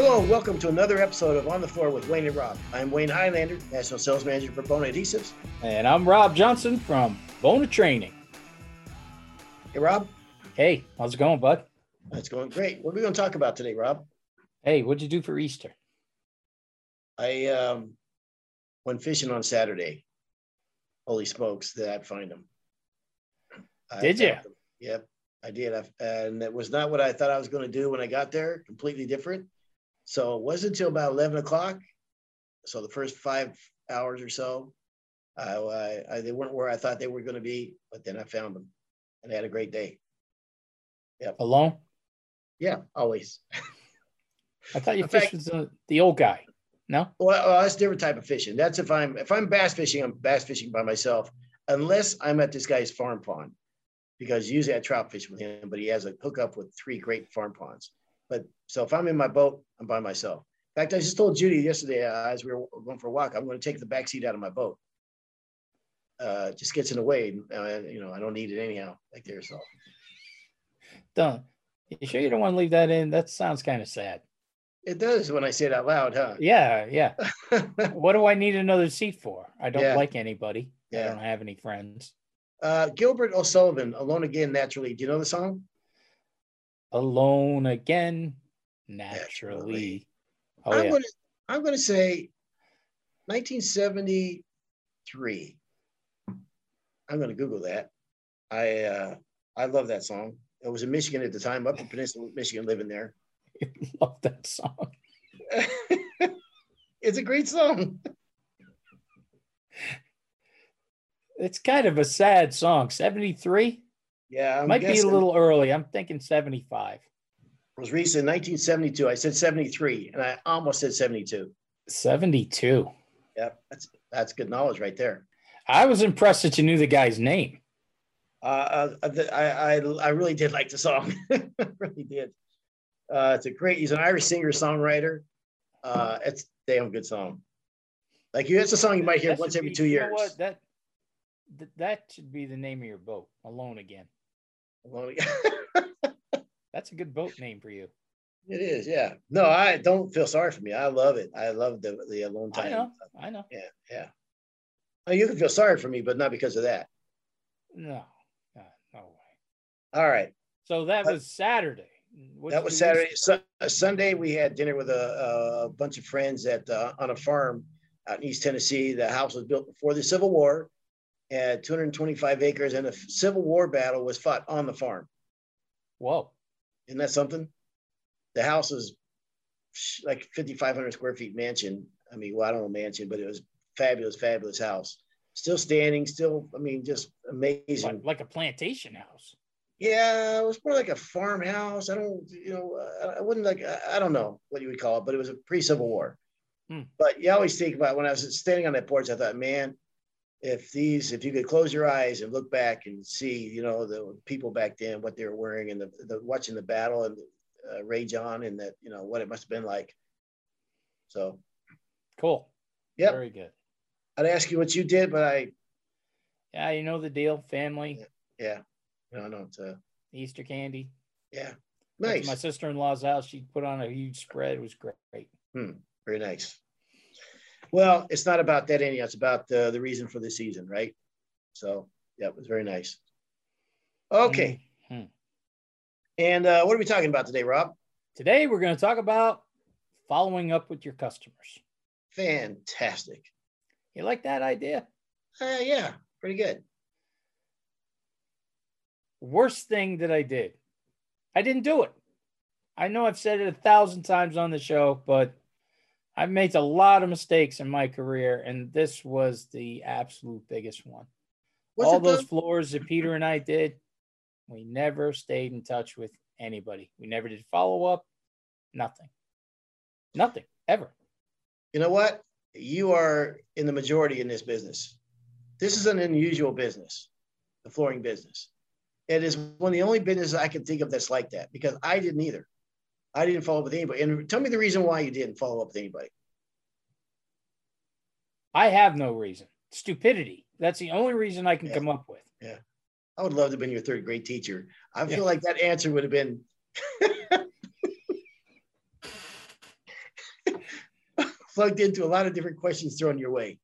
Hello, and welcome to another episode of On the Floor with Wayne and Rob. I'm Wayne Highlander, National Sales Manager for Bona Adhesives. And I'm Rob Johnson from Bona Training. Hey, Rob. Hey, how's it going, bud? It's going great. What are we going to talk about today, Rob? Hey, what'd you do for Easter? I um, went fishing on Saturday. Holy smokes, did I find them? I Did you? them. Yep, I did. I, and it was not what I thought I was going to do when I got there. Completely different. So it wasn't until about eleven o'clock. So the first five hours or so, I, I, I they weren't where I thought they were going to be, but then I found them, and I had a great day. Yeah. Alone? Yeah, always. I thought you In fished fact- with the, uh, the old guy. No? Well, well, that's a different type of fishing. That's if I'm if I'm bass fishing, I'm bass fishing by myself, unless I'm at this guy's farm pond, because usually I trout fish with him, but he has a hookup with three great farm ponds. But so if I'm in my boat, I'm by myself. In fact, I just told Judy yesterday uh, as we were going for a walk, I'm going to take the back seat out of my boat. Uh, just gets in the way, uh, you know. I don't need it anyhow, like there. So Don't. You sure you don't want to leave that in? That sounds kind of sad. it does when I say it out loud, huh? Yeah, yeah. what do I need another seat for? I don't Yeah. like anybody. I don't have any friends. uh, Gilbert O'Sullivan, "Alone Again Naturally." Do you know the song? Alone again, naturally. Naturally. Oh, I'm yeah. gonna I'm gonna say 1973. I'm gonna Google that. I uh, I love that song. It was in Michigan at the time, up in Peninsula, Michigan, living there. love that song. it's a great song. It's kind of a sad song. 73 Yeah, I'm might be a little early. I'm thinking 75. It was released in 1972. I said 73, and I almost said 72. 72. Yep, that's that's good knowledge right there. I was impressed that you knew the guy's name. Uh, uh, I, I I really did like the song. Really did. Uh, it's a great. He's an Irish singer songwriter. Uh, it's a damn good song. Like you, it's a song you might hear That once every be- two years. That that should be the name of your boat. Alone again. That's a good boat name for you. it is, yeah. No, I don't feel sorry for me. I love it. I love the the alone time. I know. I know. Yeah, yeah. Oh, you can feel sorry for me, but not because of that. No, uh, no way. All right. So that But- was Saturday. What'd that was Saturday. Su- uh, Sunday, we had dinner with a, a bunch of friends at uh, on a farm out in East Tennessee. The house was built before the Civil War, had 225 acres, and a Civil War battle was fought on the farm. Whoa. Isn't that something? The house is like 5,500 square feet mansion. I mean, well, I don't know mansion, but it was fabulous, fabulous house. Still standing, still, I mean, just amazing. Like, like a plantation house. Yeah, it was more like a farmhouse. I don't, you know, uh, I wouldn't like, I- I don't know what you would call it, but it was a pre-Civil War. Hmm. But you always think about when I was standing on that porch, I thought, man, if these, if you could close your eyes and look back and see, you know, the people back then, what they were wearing and the, the watching the battle and uh, rage on and that, you know, what it must have been like. So, Cool. yeah Very good. I'd ask you what you did, but I, Yeah, you know the deal. Family, yeah, no, no, it's, uh, Easter candy. yeah, nice. My sister in law's house. She put on a huge spread. It was great. hmm. Very nice. Well, it's not about that anyhow. It's about the, the reason for the season, right? So, yeah, it was very nice. Okay. Mhm. And uh, what are we talking about today, Rob? Today we're going to talk about following up with your customers. Fantastic. You like that idea? Uh, yeah, pretty good. Worst thing that I did. I didn't do it. I know I've said it a thousand times on the show, but I've made a lot of mistakes in my career, and this was the absolute biggest one. Was All those the- floors that Peter and I did, we never stayed in touch with anybody. We never did follow up, nothing. Nothing ever. you know what? You are in the majority in this business. This is an unusual business, the flooring business. It is one of the only businesses I can think of that's like that because I didn't either. I didn't follow up with anybody. And tell me the reason why you didn't follow up with anybody. I have no reason. Stupidity. That's the only reason I can Yeah. come up with. Yeah. I would love to have been your third grade teacher. I feel Yeah. like that answer would have been plugged into a lot of different questions thrown your way.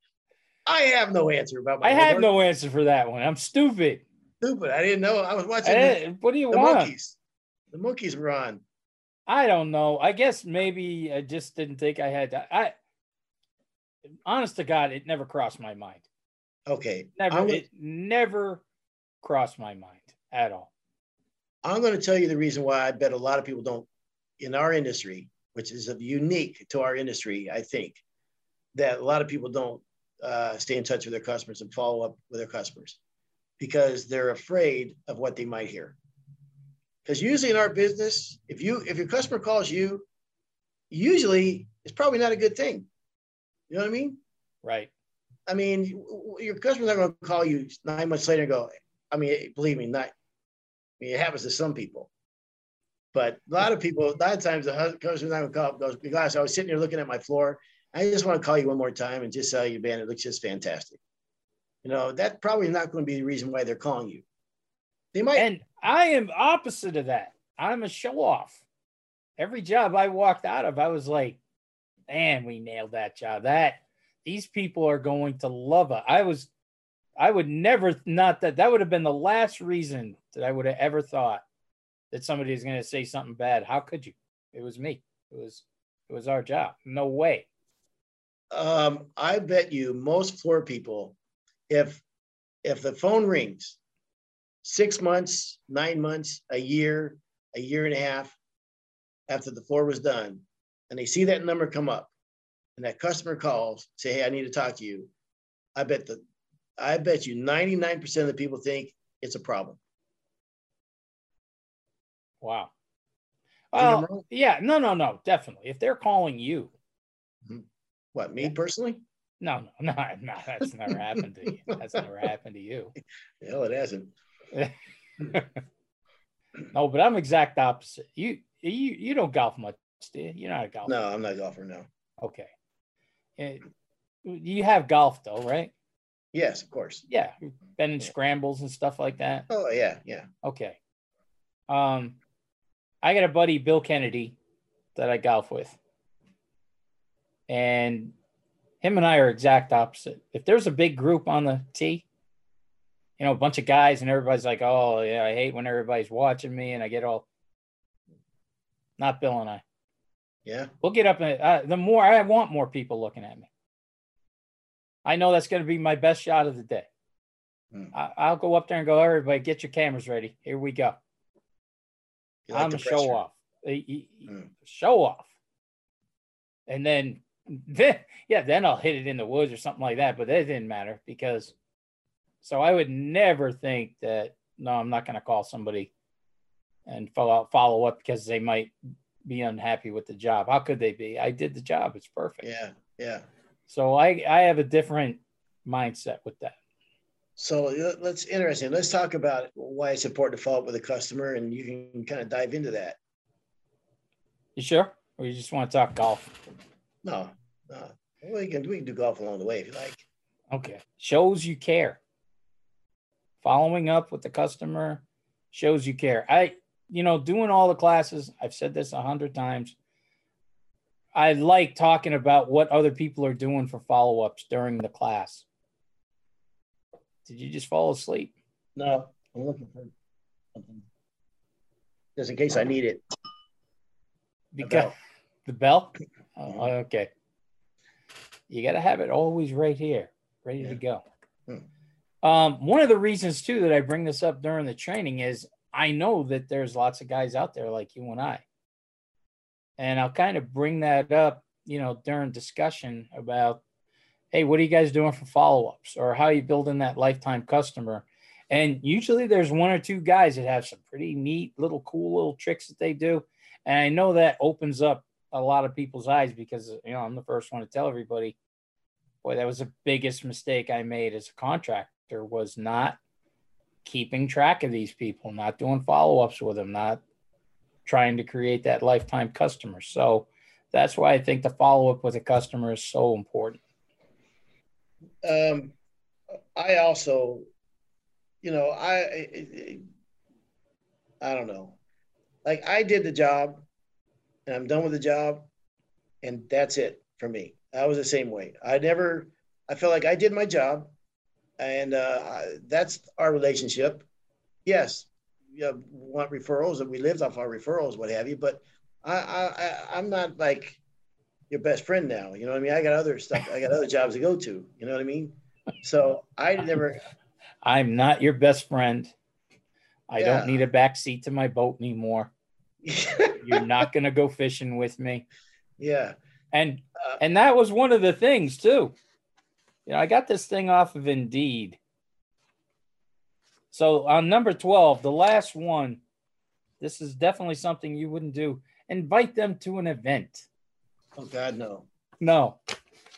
I have no answer about my. I have no answer for that one. I'm stupid. Stupid. I didn't know. I was watching. The, what do you want? the want? Monkees. The Monkees were on. I don't know. I guess maybe I just didn't think I had to. I, honest to God, it never crossed my mind. Okay. Never. I'm, It never crossed my mind at all. I'm going to tell you the reason why I bet a lot of people don't in our industry, which is unique to our industry, I think, that a lot of people don't uh, stay in touch with their customers and follow up with their customers because they're afraid of what they might hear. Because usually in our business, if you if your customer calls you, usually it's probably not a good thing. You know what I mean? Right. I mean, your customer's not going to call you nine months later and go, I mean, believe me, not, I mean, it happens to some people. But a lot of people, a lot of times the customer's not going to call up, goes, because I was sitting here looking at my floor. I just want to call you one more time and just tell you, man, it looks just fantastic. You know, that probably not going to be the reason why they're calling you. They might. And I am opposite of that. I'm a show off. Every job I walked out of, I was like, man, we nailed that job. That these people are going to love it. I was, I would never not that that would have been the last reason that I would have ever thought that somebody is going to say something bad. How could you? It was me. It was, it was our job. No way. Um, I bet you most floor people, if if the phone rings, six months, nine months, a year, a year and a half after the floor was done, and they see that number come up, and that customer calls, say, "Hey, I need to talk to you," I bet the, I bet you ninety nine percent of the people think it's a problem. Wow. Well, yeah, no, no, no, definitely. If they're calling you, mm-hmm. What me personally? no, no, no, no, that's never happened to you. That's never happened to you. Hell, it hasn't. No, but I'm exact opposite. You, you, you don't golf much, do you? You're not a golfer. No, I'm not a golfer. No. Okay. You have golf though, right? Yes, of course. Yeah, been in Yeah. scrambles and stuff like that. Oh yeah, yeah. Okay. Um, I got a buddy, Bill Kennedy, that I golf with, and him and I are exact opposite. If there's a big group on the tee, you know, a bunch of guys, and everybody's like, "Oh yeah, I hate when everybody's watching me," and I get all. Not Bill and I. Yeah. We'll get up and uh, the more I want more people looking at me. I know that's going to be my best shot of the day. Hmm. I, I'll go up there and go, everybody, get your cameras ready. Here we go. Like I'm a show off. Hmm. Show off. And then, then, yeah, then I'll hit it in the woods or something like that. But that didn't matter because, so I would never think that, no, I'm not going to call somebody and follow, follow up because they might be unhappy with the job. How could they be? I did the job. It's perfect. Yeah, yeah. So I, I have a different mindset with that. So uh, let's interesting. Let's talk about why it's important to follow up with a customer, and you can kind of dive into that. You sure? Or you just want to talk golf? No, no. We can we can do golf along the way if you like. Okay. Shows you care. Following up with the customer shows you care. I, you know, doing all the classes, I've said this a hundred times. I like talking about what other people are doing for follow ups during the class. Did you just fall asleep? No, I'm looking for something just in case I need it. Because bell. the bell? Oh, okay. You got to have it always right here, ready Yeah. to go. Hmm. Um, one of the reasons too that I bring this up during the training is I know that there's lots of guys out there like you and I, and I'll kind of bring that up, you know, during discussion about, hey, what are you guys doing for follow-ups, or how are you building that lifetime customer? And usually there's one or two guys that have some pretty neat little cool little tricks that they do. And I know that opens up a lot of people's eyes because you know I'm the first one to tell everybody, boy, that was the biggest mistake I made as a contractor was not keeping track of these people, not doing follow-ups with them, not trying to create that lifetime customer. So that's why I think the follow-up with a customer is so important. Um, I also, you know, I, I don't know. Like I did the job, and I'm done with the job, and that's it for me. I was the same way. I never, I felt like I did my job, and uh, that's our relationship. Yes, you want referrals, and we lived off our referrals, what have you. But I, I, I'm not like your best friend now. You know what I mean? I got other stuff. I got other jobs to go to. You know what I mean? So I never. I'm not your best friend. I yeah. don't need a back seat to my boat anymore. You're not gonna go fishing with me. Yeah. And uh, and that was one of the things too. You know, I got this thing off of Indeed. So on number 12, the last one, this is definitely something you wouldn't do. Invite them to an event. Oh God, no. No.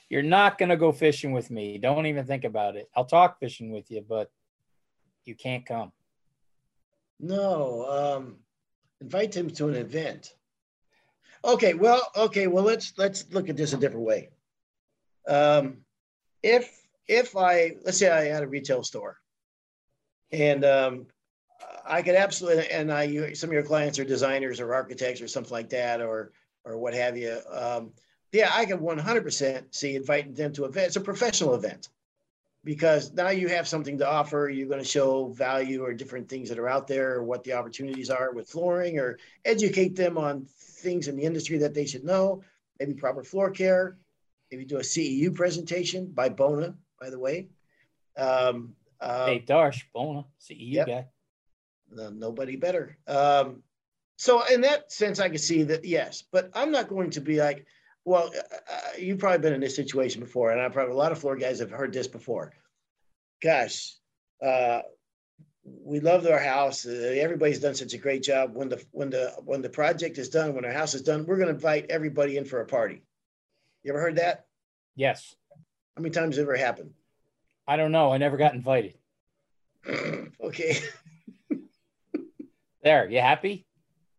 You're not gonna go fishing with me. Don't even think about it. I'll talk fishing with you, but you can't come. No. Um invite them to an event. Okay, well, okay, well let's let's look at this a different way. Um, if if I let's say I had a retail store, and um, I could absolutely, and I some of your clients are designers or architects or something like that, or or what have you. Um, yeah, I can 100% see inviting them to event. It's a professional event because now you have something to offer. You're going to show value or different things that are out there, or what the opportunities are with flooring, or educate them on things in the industry that they should know. Maybe proper floor care. Maybe do a CEU presentation by Bona, by the way. Um, uh, hey, Darsh, Bona, CEU yep. guy. No, nobody better. Um, so in that sense, I can see that yes, but I'm not going to be like, well, uh, uh, you've probably been in this situation before, and I probably a lot of floor guys have heard this before. Gosh, uh, we love our house. Uh, everybody's done such a great job. When the when the when the project is done, when our house is done, we're going to invite everybody in for a party. You ever heard that? Yes. How many times has it ever happened? I don't know. I never got invited. okay. there, you happy?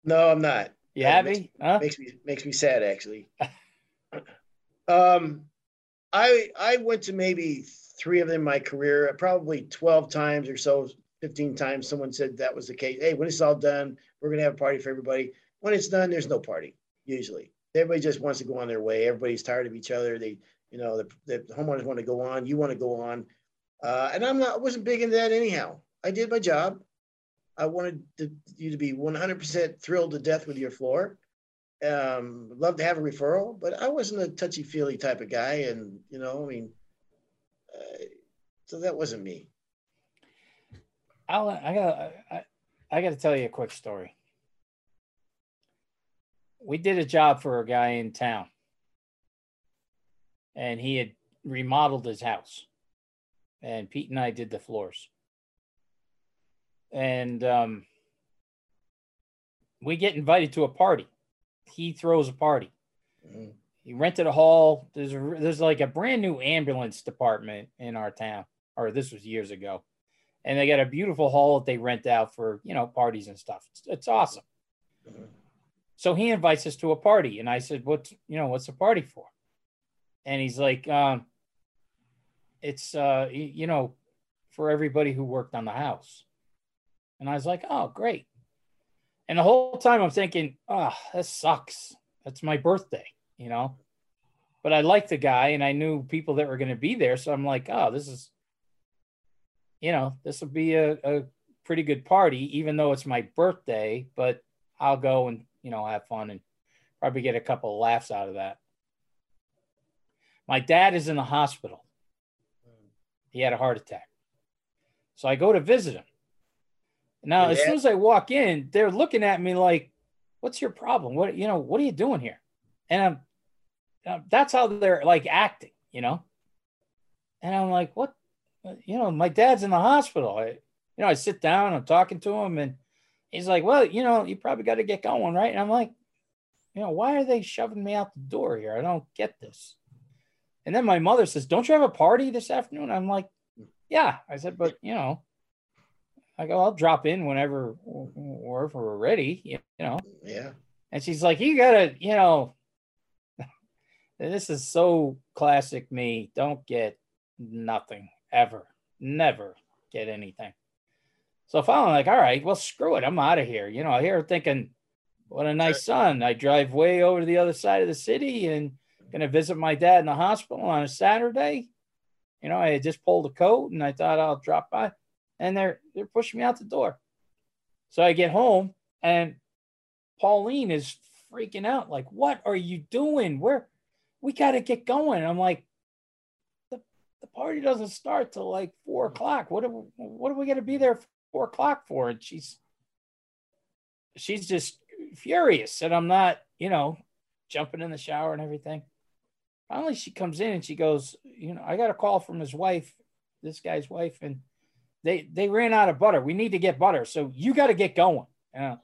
No, I'm not. You happy? Makes, huh? makes me makes me sad actually. Um, I I went to maybe three of them in my career, probably 12 times or so, 15 times. Someone said that was the case. Hey, when it's all done, we're gonna have a party for everybody. When it's done, there's no party usually. Everybody just wants to go on their way. Everybody's tired of each other. They, you know, the, the homeowners want to go on. You want to go on. Uh, and I'm not, I wasn't big into that anyhow. I did my job. I wanted to, you to be 100% thrilled to death with your floor um, love to have a referral, but I wasn't a touchy feely type of guy. And, you know, I mean, uh, so that wasn't me. I'll, I got, I, I got to tell you a quick story. We did a job for a guy in town and he had remodeled his house and Pete and I did the floors. And, um, we get invited to a party he throws a party. Mm-hmm. He rented a hall. There's a, there's like a brand new ambulance department in our town, or this was years ago, and they got a beautiful hall that they rent out for you know parties and stuff. It's, it's awesome. Mm-hmm. So he invites us to a party, and I said, "What you know? What's the party for?" And he's like, um, "It's uh, you know, for everybody who worked on the house." And I was like, "Oh, great." And the whole time I'm thinking, oh, that sucks. That's my birthday, you know? But I liked the guy and I knew people that were going to be there. So I'm like, oh, this is, you know, this will be a, a pretty good party, even though it's my birthday, but I'll go and, you know, have fun and probably get a couple of laughs out of that. My dad is in the hospital. He had a heart attack. So I go to visit him. Now, as soon as I walk in, they're looking at me like, "What's your problem? What you know? What are you doing here?" And I'm, uh, that's how they're like acting, you know. And I'm like, "What? You know, my dad's in the hospital." I, you know, I sit down, I'm talking to him, and he's like, "Well, you know, you probably got to get going, right?" And I'm like, "You know, why are they shoving me out the door here? I don't get this." And then my mother says, "Don't you have a party this afternoon?" I'm like, "Yeah." I said, "But you know." I go, I'll drop in whenever, wherever we're ready, you know? Yeah. And she's like, you gotta, you know, this is so classic me. Don't get nothing ever, never get anything. So finally, like, all right, well, screw it. I'm out of here. You know, here thinking, what a nice son. I drive way over to the other side of the city and gonna visit my dad in the hospital on a Saturday. You know, I had just pulled a coat and I thought I'll drop by, and they're they're pushing me out the door. So I get home and Pauline is freaking out, like, "What are you doing? Where we got to get going?" I'm like, "The the party doesn't start till like four o'clock. What are we, what are we gonna be there four o'clock for?" it. she's she's just furious that I'm not, you know, jumping in the shower and everything. Finally, she comes in and she goes, you know, I got a call from his wife, this guy's wife, and they they ran out of butter. We need to get butter, so you got to get going. Yeah.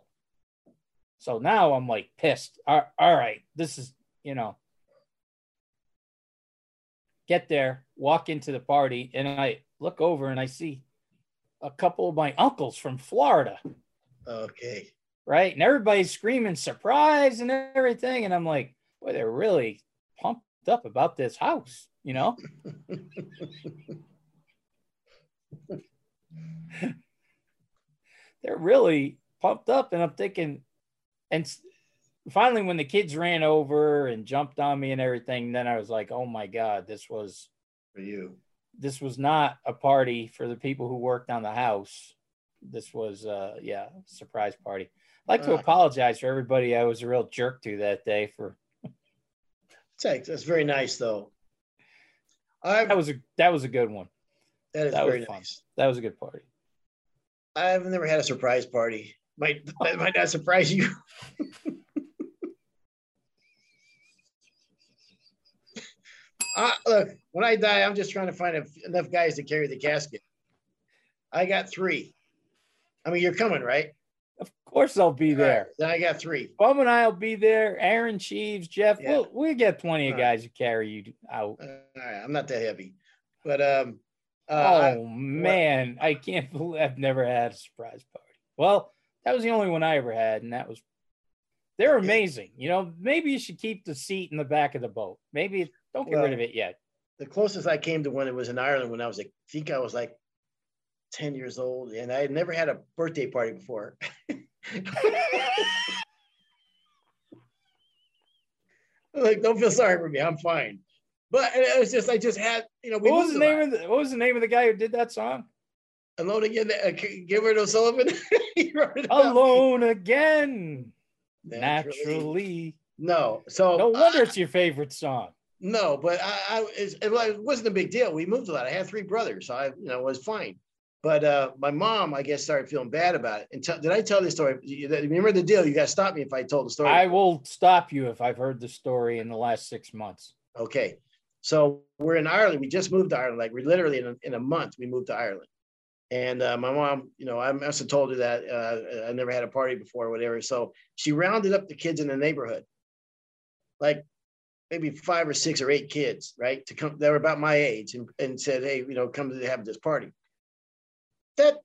So now I'm like pissed. All, all right, this is you know. Get there, walk into the party, and I look over and I see a couple of my uncles from Florida. Okay. Right. And everybody's screaming surprise and everything. And I'm like, boy, they're really pumped up about this house, you know? they're really pumped up. And I'm thinking, and finally, when the kids ran over and jumped on me and everything, then I was like, oh my God, this was for you. This was not a party for the people who worked on the house. This was, uh, yeah, surprise party. I'd like to uh, apologize for everybody I was a real jerk to that day for. Thanks. That's very nice, though. I've, that was a that was a good one. That is that very nice. That was a good party. I've never had a surprise party. Might that might not surprise you. uh, look, when I die, I'm just trying to find enough guys to carry the casket. I got three. I mean, you're coming, right? Of course, I'll be there. Right, then I got three. Bum and I'll be there. Aaron Cheeves, Jeff. Yeah. We'll, we'll get plenty of guys to carry you out. Uh, all right, I'm not that heavy, but um. Uh, oh I, man, what? I can't believe I've never had a surprise party. Well, that was the only one I ever had, and that was. They're amazing. You know, maybe you should keep the seat in the back of the boat. Maybe don't get well, rid of it yet. The closest I came to one it was in Ireland when I was, I think I was like 10 years old and I had never had a birthday party before. like, don't feel sorry for me. I'm fine. But it was just, I just had, you know, what was the name of the, what was the name of the guy who did that song? Alone again, uh, Gilbert O'Sullivan. Alone again. Naturally. Naturally. No, so no wonder uh, it's your favorite song. No, but I, I it wasn't a big deal. We moved a lot. I had three brothers, so I, you know, was fine. But uh, my mom, I guess, started feeling bad about it. And t- did I tell this story? Remember the deal? You got to stop me if I told the story. I will stop you if I've heard the story in the last six months. Okay. So we're in Ireland. We just moved to Ireland. Like we're literally in a, in a month, we moved to Ireland. And uh, my mom, you know, I must have told her that uh, I never had a party before or whatever. So she rounded up the kids in the neighborhood, like maybe five or six or eight kids, right? To come, they were about my age and, and said, hey, you know, come to have this party that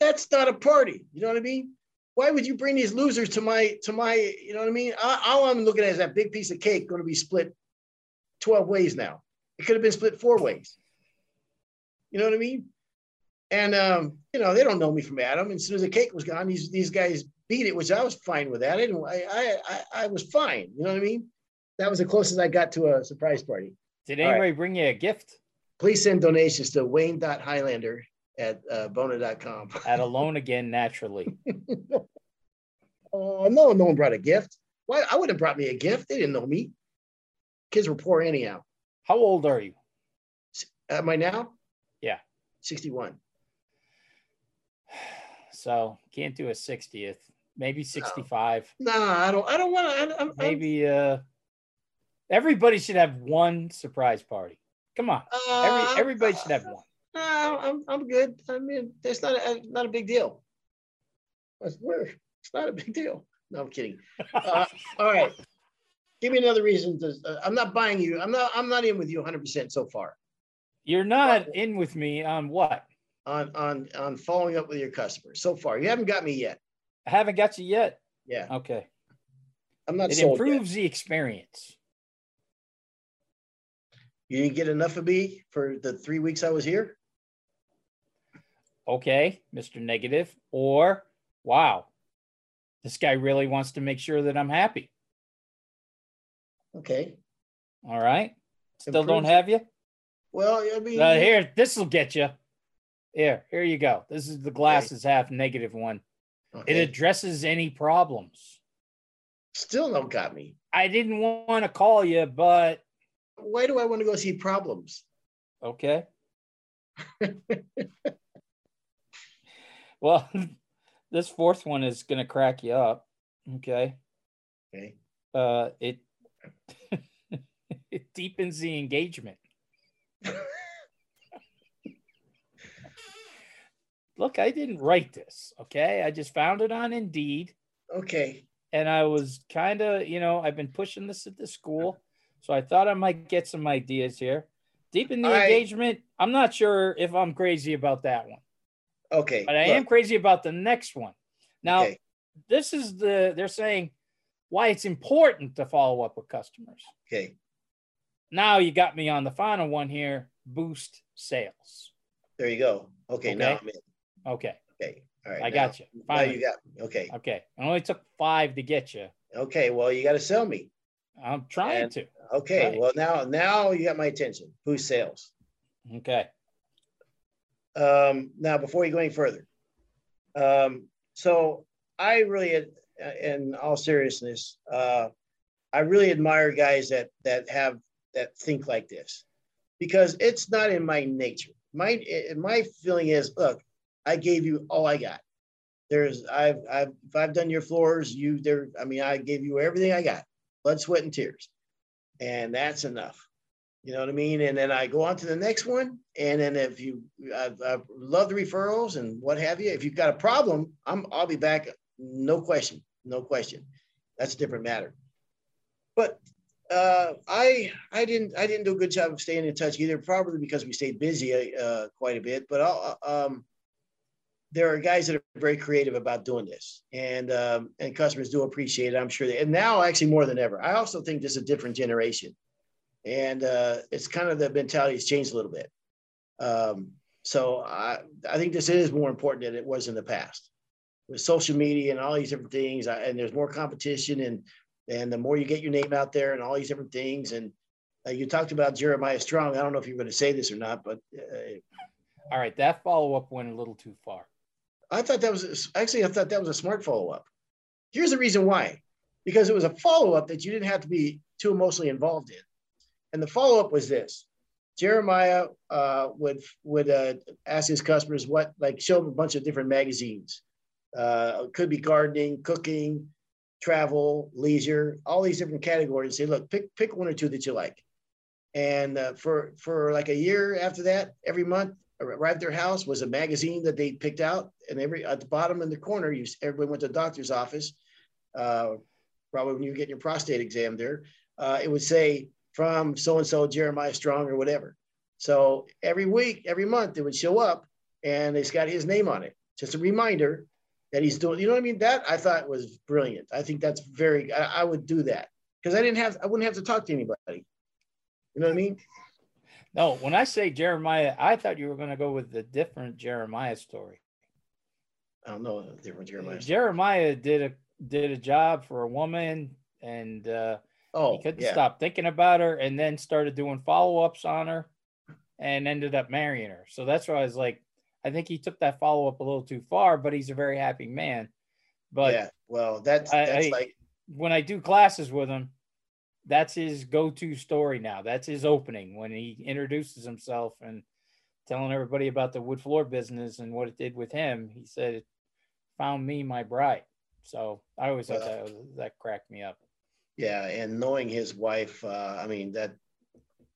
that's not a party. You know what I mean? Why would you bring these losers to my to my? You know what I mean? I, all I'm looking at is that big piece of cake going to be split twelve ways now. It could have been split four ways. You know what I mean? And um, you know they don't know me from Adam. And as soon as the cake was gone, these these guys beat it, which I was fine with that. I didn't. I I I, I was fine. You know what I mean? That was the closest I got to a surprise party. Did anybody right. bring you a gift? Please send donations to Wayne.Highlander at uh, Bona.com. at alone again, naturally. oh, no, no one brought a gift. Why? I would have brought me a gift. They didn't know me. Kids were poor anyhow. How old are you? Am I now? Yeah. 61. So can't do a 60th. Maybe 65. No, no I don't. I don't want to. Maybe uh, everybody should have one surprise party. Come on, uh, Every, everybody should have one. Uh, I'm, I'm good. I mean, it's not a, not a big deal. It's not a big deal. No, I'm kidding. Uh, all right. Give me another reason to. Uh, I'm not buying you. I'm not. I'm not in with you 100 percent so far. You're not in with me on what? On on on following up with your customers so far. You haven't got me yet. I haven't got you yet. Yeah. Okay. I'm not. It improves yet. the experience. You didn't get enough of me for the three weeks I was here okay, Mr. Negative, or wow, this guy really wants to make sure that I'm happy. Okay. All right. Still don't have you? Well, I mean, Uh, here, this will get you. Here, here you go. This is the glasses half negative one. It addresses any problems. still don't got me. I didn't want to call you, but Why do I want to go see problems? okay. well, this fourth one is going to crack you up. Okay. Okay. Uh, it it deepens the engagement. Look, I didn't write this. Okay, I just found it on Indeed. Okay. and I was kind of, you know, I've been pushing this at the school, so I thought I might get some ideas here. Deepen the I- engagement. I'm not sure if I'm crazy about that one, Okay. but I look, am crazy about the next one. Now, okay. this is the they're saying why it's important to follow up with customers. Okay. Now you got me on the final one here. Boost sales. There you go. Okay. Now Okay. I'm in. Okay, Okay. All right. I now- got you. Now Finally. you got me. Okay. Okay, it only took five to get you. Okay. Well, you got to sell me. I'm trying And- to. Okay. Right. Well, now now you got my attention. Who sales. Okay. Um, now, before you go any further, um, so I really, in all seriousness, uh, I really admire guys that that have that think like this, because it's not in my nature. My my feeling is, look, I gave you all I got. There's I've I've if I've done your floors, you there. I mean, I gave you everything I got, blood, sweat, and tears, and that's enough. You know what I mean? And then I go on to the next one. And then if you, I, I love the referrals and what have you. If you've got a problem, I'm, I'll be back. No question. No question. That's a different matter. But uh, I, I didn't, I didn't do a good job of staying in touch either. Probably because we stayed busy uh, quite a bit. But I'll, um, there are guys that are very creative about doing this, and um, and customers do appreciate it. I'm sure. They, and now, actually, more than ever, I also think this is a different generation and uh, it's kind of the mentality has changed a little bit. Um, so I, I think this is more important than it was in the past with social media and all these different things. I, and there's more competition, and and the more you get your name out there and all these different things. And uh, you talked about Jeremiah Strong. I don't know if you're going to say this or not, but uh, All right, that follow up went a little too far. I thought that was actually I thought that was a smart follow up. Here's the reason why, because it was a follow up that you didn't have to be too emotionally involved in. And the follow up was this: Jeremiah uh, would would uh, ask his customers what, like, show them a bunch of different magazines. Uh, could be gardening, cooking, travel, leisure, all these different categories. Say, look, pick pick one or two that you like. And uh, for for like a year after that, every month, right at their house was a magazine that they picked out, and every at the bottom in the corner, you everybody went to the doctor's office. Uh, probably when you get your prostate exam there, uh, it would say from so and so Jeremiah Strong or whatever. So every week, every month, it would show up, and it's got his name on it. Just a reminder that he's doing. You know what I mean? That I thought was brilliant. I think that's very. I, I would do that because I didn't have. I wouldn't have to talk to anybody. You know what I mean? No, when I say Jeremiah, I thought you were going to go with the different Jeremiah story. I don't know the different Jeremiah. Jeremiah did a did a job for a woman, and uh, oh, he couldn't yeah. stop thinking about her, and then started doing follow ups on her, and ended up marrying her. So that's why I was like, I think he took that follow up a little too far, but he's a very happy man. But yeah. Well, that's that's I- like when I do classes with him, that's his go-to story now. That's his opening when he introduces himself and telling everybody about the wood floor business and what it did with him. He said it found me my bride. So I always thought Well- that was, that cracked me up. Yeah, and knowing his wife, uh, I mean that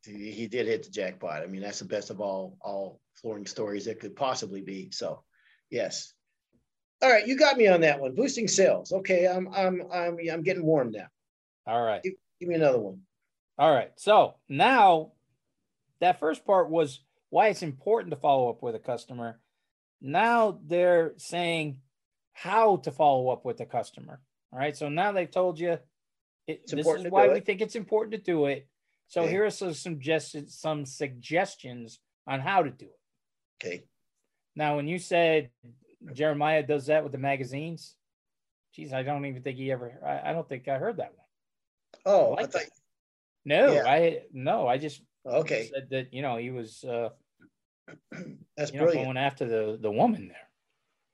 he he did hit the jackpot. I mean that's the best of all all flooring stories that could possibly be. So, yes. All right, you got me on that one. Boosting sales. Okay, I'm I'm I'm I'm getting warm now. All right. Give me another one. All right. So now that first part was why it's important to follow up with a customer. Now they're saying how to follow up with a customer. All right. So now they've told you it, It's this important is why we it. think it's important to do it. So Okay. here are some suggestions, some suggestions on how to do it. Okay. Now, when you said Jeremiah does that with the magazines, geez, I don't even think he ever. I, I don't think I heard that one. Oh, I I thought No, Yeah. I no, I just Okay, said that you know he was uh, that's you know brilliant. going after the the woman there.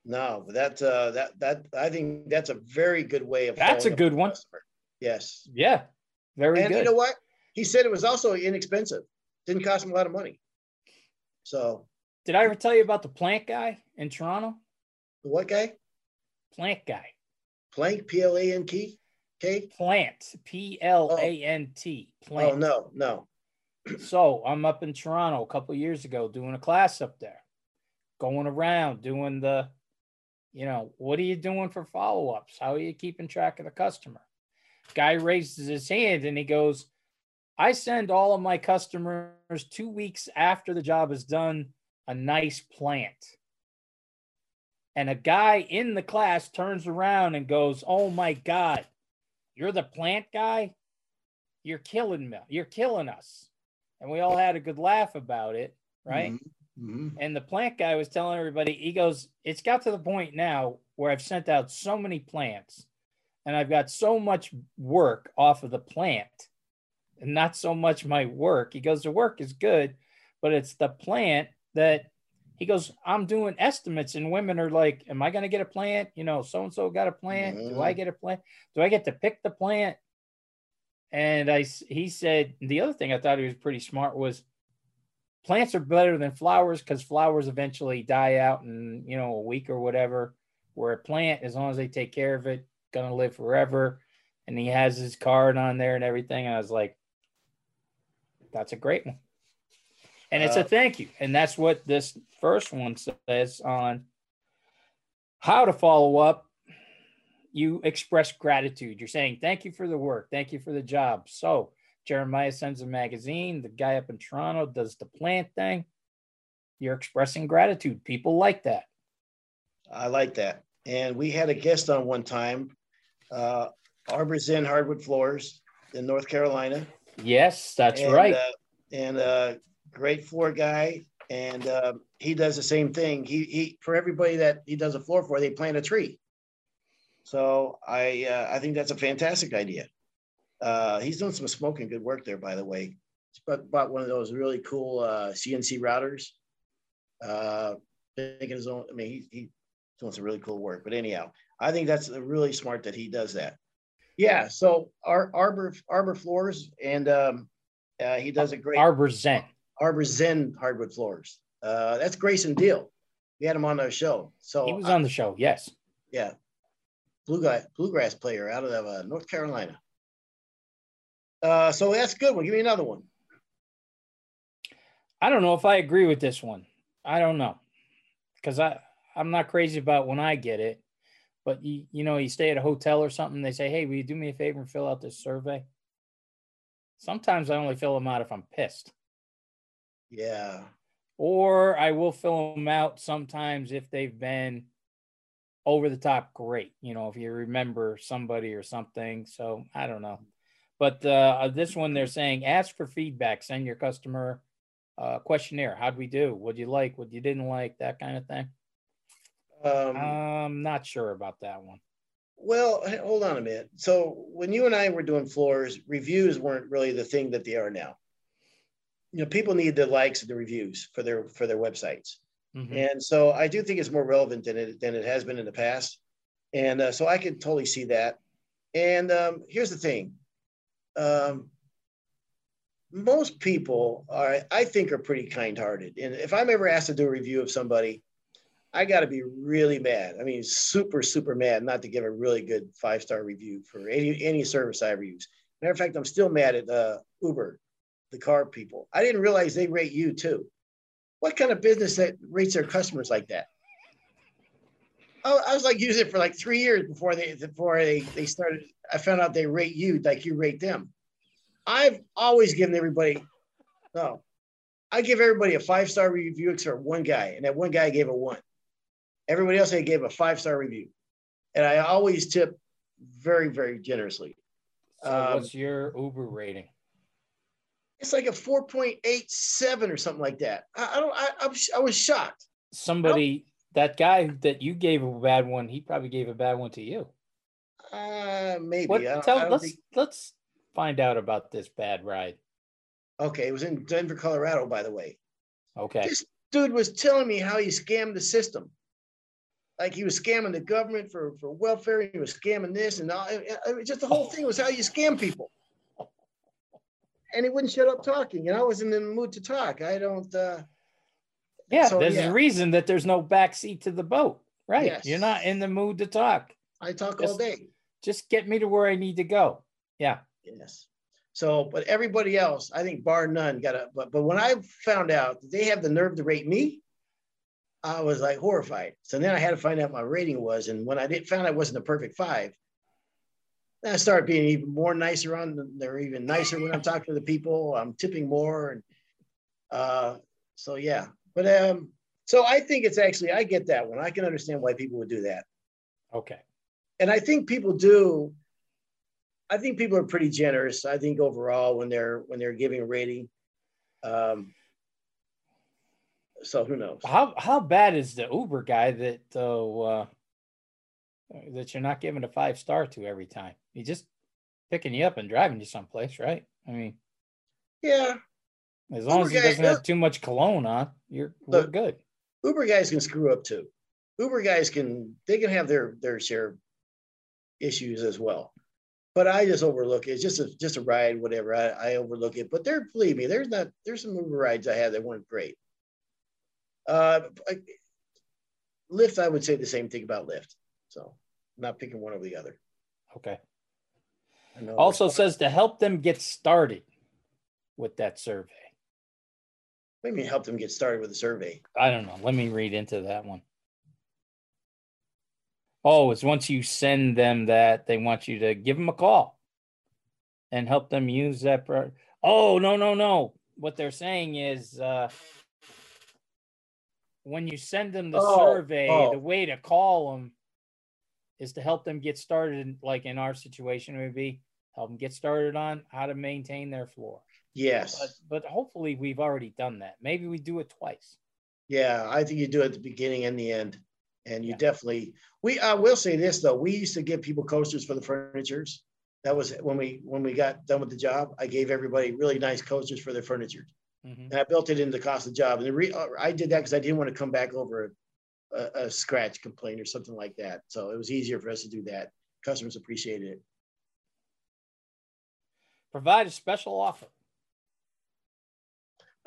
No, but that uh, that that I think that's a very good way of. That's a good one. customer. Yes, Yeah, very and good. you know what? He said it was also inexpensive. Didn't cost him a lot of money. So Did I ever tell you about the plant guy in Toronto? the what guy? Plant guy. Plank P L A N K K. Plant. P L A N T. Oh, plant. Oh no, no. So I'm up in Toronto a couple years ago doing a class up there, going around doing the, you know, what are you doing for follow ups? How are you keeping track of the customer? Guy raises his hand and he goes, I send all of my customers two weeks after the job is done a nice plant. And a guy in the class turns around and goes, Oh my God, you're the plant guy? You're killing me. You're killing us and we all had a good laugh about it, right? Mhm, mhm. And the plant guy was telling everybody, he goes, It's got to the point now where I've sent out so many plants and I've got so much work off of the plant and not so much my work. He goes, The work is good, but it's the plant that he goes, I'm doing estimates, and women are like, Am I going to get a plant? You know, so and so got a plant. Do I get a plant? Do I get to pick the plant? And I, he said the other thing I thought he was pretty smart was plants are better than flowers because flowers eventually die out in you know a week or whatever. Where a plant, as long as they take care of it, gonna live forever. And he has his card on there and everything. And I was like, that's a great one. And it's a Uh, thank you. And that's what this first one says on how to follow up you express gratitude. You're saying, thank you for the work. Thank you for the job. So Jeremiah sends a magazine. The guy up in Toronto does the plant thing. You're expressing gratitude. People like that. I like that. And we had a guest on one time, uh, Arbor Zen Hardwood Floors in North Carolina. Yes, that's and, right. Uh, and uh, great floor guy, and uh, he does the same thing. He he for everybody that he does a floor for, they plant a tree. So I uh, I think that's a fantastic idea. Uh, he's doing some smoking good work there, by the way. He's bought, bought one of those really cool uh, CNC routers. Uh, making his own. I mean, he, he's doing some really cool work. But anyhow, I think that's really smart that he does that. Yeah. So our Arbor Arbor Floors, and um, uh, he does a great Arbor Zen. Arbor Zen hardwood floors. Uh, that's Grayson Deal. We had him on our show. So He was uh, on the show. Yes. yeah, bluegrass bluegrass player out of uh, North Carolina. Uh, so that's a good one. Give me another one. I don't know if I agree with this one. I don't know. Because I, I'm not crazy about when I get it. But you, you know, you stay at a hotel or something, they say, Hey, will you do me a favor and fill out this survey? Sometimes I only fill them out if I'm pissed. Yeah, Or I will fill them out sometimes if they've been over the top great, you know, if you remember somebody or something. So I don't know. But uh, this one, they're saying ask for feedback, send your customer uh, questionnaire. How'd we do? What you like? What you didn't like? That kind of thing. um, I'm not sure about that one. Well, hold on a minute. So when you and I were doing floors, reviews weren't really the thing that they are now. You know, people need the likes and the reviews for their for their websites, Mhm. and so I do think it's more relevant than it than it has been in the past. And uh, so I can totally see that. And um, here's the thing: um, most people are, I think, are pretty kind-hearted. And if I'm ever asked to do a review of somebody, I got to be really mad. I mean, super, super mad not to give a really good five star review for any any service I ever use. Matter of fact, I'm still mad at uh, Uber, the car people. I didn't realize they rate you too. What kind of business that rates their customers like that? I, I was like using it for like three years before they before they they started. I found out they rate you like you rate them. I've always given everybody no. I give everybody a five star review except one guy, and that one guy gave a one. Everybody else I gave a five star review, and I always tip very very generously. So Um, what's your Uber rating? It's like a four point eight seven or something like that. I, I don't. I, I'm, I was shocked. Somebody, that guy that you gave a bad one, he probably gave a bad one to you. Uh, maybe. What? Tell let's think- let's find out about this bad ride? Okay, it was in Denver, Colorado, by the way. Okay. This dude was telling me how he scammed the system. Like he was scamming the government for, for welfare, he was scamming this and all. It, it, just the whole thing was how you scam people. And he wouldn't shut up talking, and I wasn't in the mood to talk. I don't. uh Yeah, So, there's yeah. a reason that there's no backseat to the boat, right? Yes. You're not in the mood to talk. I talk Yes. all day. Just get me to where I need to go. Yeah. Yes. So, but everybody else, I think bar none got a, but, but when I found out that they have the nerve to rate me, I was like horrified. So then I had to find out what my rating was. And when I did found out it wasn't a perfect five, then I started being even more nicer on them. They're even nicer when I'm talking to the people. I'm tipping more. And uh, so, yeah. But um, so I think it's actually, I get that one. I can understand why people would do that Okay. and I think people do. I think people are pretty generous. I think overall when they're when they're giving a rating. Um, so who knows? How how bad is the Uber guy that uh, uh that you're not giving a five star to every time? He's just picking you up and driving you someplace, right? I mean, Yeah, as long as Uber he guy- doesn't have too much cologne on, you're we're good. Uber guys can screw up too. Uber guys can they can have their their share issues as well. But I just overlook it. It's just a just a ride, whatever. I, I overlook it. But there, believe me, there's not there's some Uber rides I had that weren't great. Uh, I, Lyft, I would say the same thing about Lyft. So I'm not picking one over the other. Okay. Also says to help them get started with that survey. What do you mean help them get started with the survey? I don't know. Let me read into that one. Oh, it's once you send them that, they want you to give them a call and help them use that. Pro- oh, no, no, no. What they're saying is uh, when you send them the Oh, survey, oh. the way to call them is to help them get started. Like in our situation, would be help them get started on how to maintain their floor. Yes. But, but hopefully, we've already done that. Maybe we do it twice. Yeah, I think you do it at the beginning and the end. And you Yeah. definitely we I will say this though, we used to give people coasters for the furnitures. That was when we when we got done with the job. I gave everybody really nice coasters for their furniture. Mhm. And I built it into the cost of the job. And the re, uh, I did that because I didn't want to come back over a, a, a scratch complaint or something like that. So it was easier for us to do that. Customers appreciated it. Provide a special offer.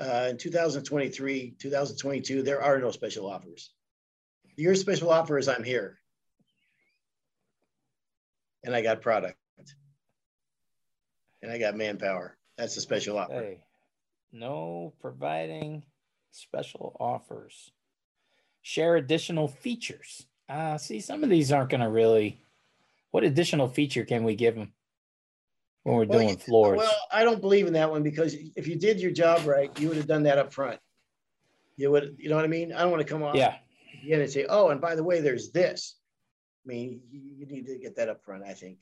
Uh, in 2023, 2022, there are no special offers. Your special offer is I'm here. And I got product. And I got manpower. That's a special offer. Hey, no providing special offers. Share additional features. Uh, see, some of these aren't going to really. What additional feature can we give them when we're Well, doing you- floors? Well, I don't believe in that one because if you did your job right, you would have done that up front. You would, you know what I mean? I don't want to come off yeah. again and say, oh, and by the way, there's this. I mean, you, need to get that up front, I think.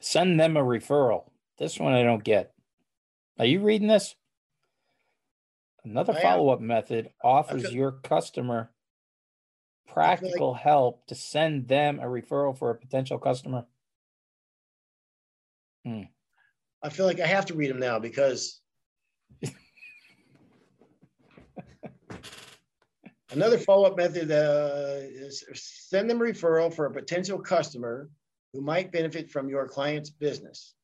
Send them a referral. This one I don't get. Are you reading this? Another follow up method offers your customer like- practical help to send them a referral for a potential customer. I feel like I have to read them now because another follow-up method uh, is send them a referral for a potential customer who might benefit from your client's business.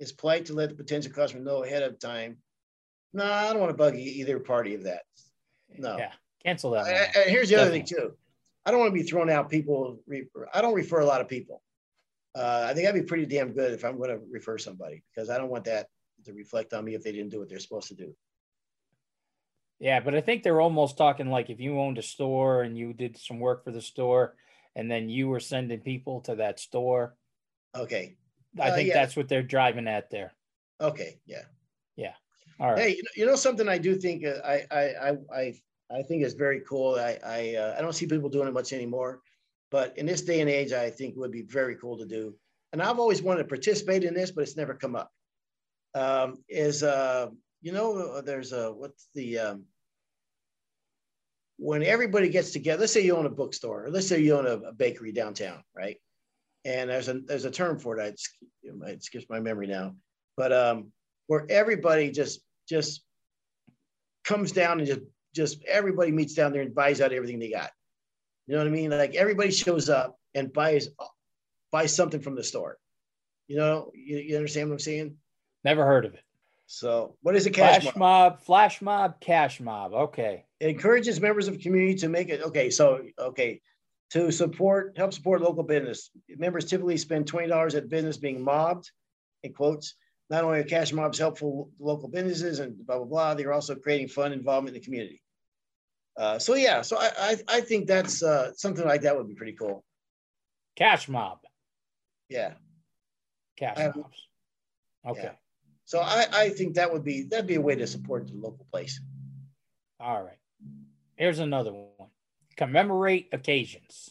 It's polite to let the potential customer know ahead of time. No, I don't want to bug either party of that. No. Yeah. Cancel that. I- here's the other thing too. I don't want to be throwing out people. I don't refer a lot of people. Uh, I think I'd be pretty damn good if I'm going to refer somebody because I don't want that to reflect on me if they didn't do what they're supposed to do. Yeah, but I think they're almost talking like if you owned a store and you did some work for the store and then you were sending people to that store. Okay. I Uh, think yeah. that's what they're driving at there. Okay. Yeah. Yeah. All right. Hey, you know, you know something I do think uh, I I I I, I think is very cool. I I uh, I don't see people doing it much anymore, but in this day and age, I think would be very cool to do. And I've always wanted to participate in this, but it's never come up. Um, is uh, you know, there's a what's the um, when everybody gets together. Let's say you own a bookstore, or let's say you own a, a bakery downtown, right? and there's a there's a term for it. I it skips my memory now, but um, where everybody just just comes down and just just everybody meets down there and buys out everything they got. You know what I mean? Like everybody shows up and buys buys something from the store. You know, you, you understand what I'm saying? Never heard of it. So, what is a cash flash mob? mob? Flash mob, cash mob. Okay. It encourages members of the community to make it okay. So, okay, to support, help support local business. Members typically spend twenty dollars at business being mobbed. In quotes, not only are cash mobs helpful to local businesses and blah blah blah, they're also creating fun involvement in the community. Uh, so yeah, so I, I I think that's uh, something like that would be pretty cool. Cash mob. Yeah. Cash mobs. Okay. yeah. So I, I think that would be that'd be a way to support the local place. All right. Here's another one. Commemorate occasions.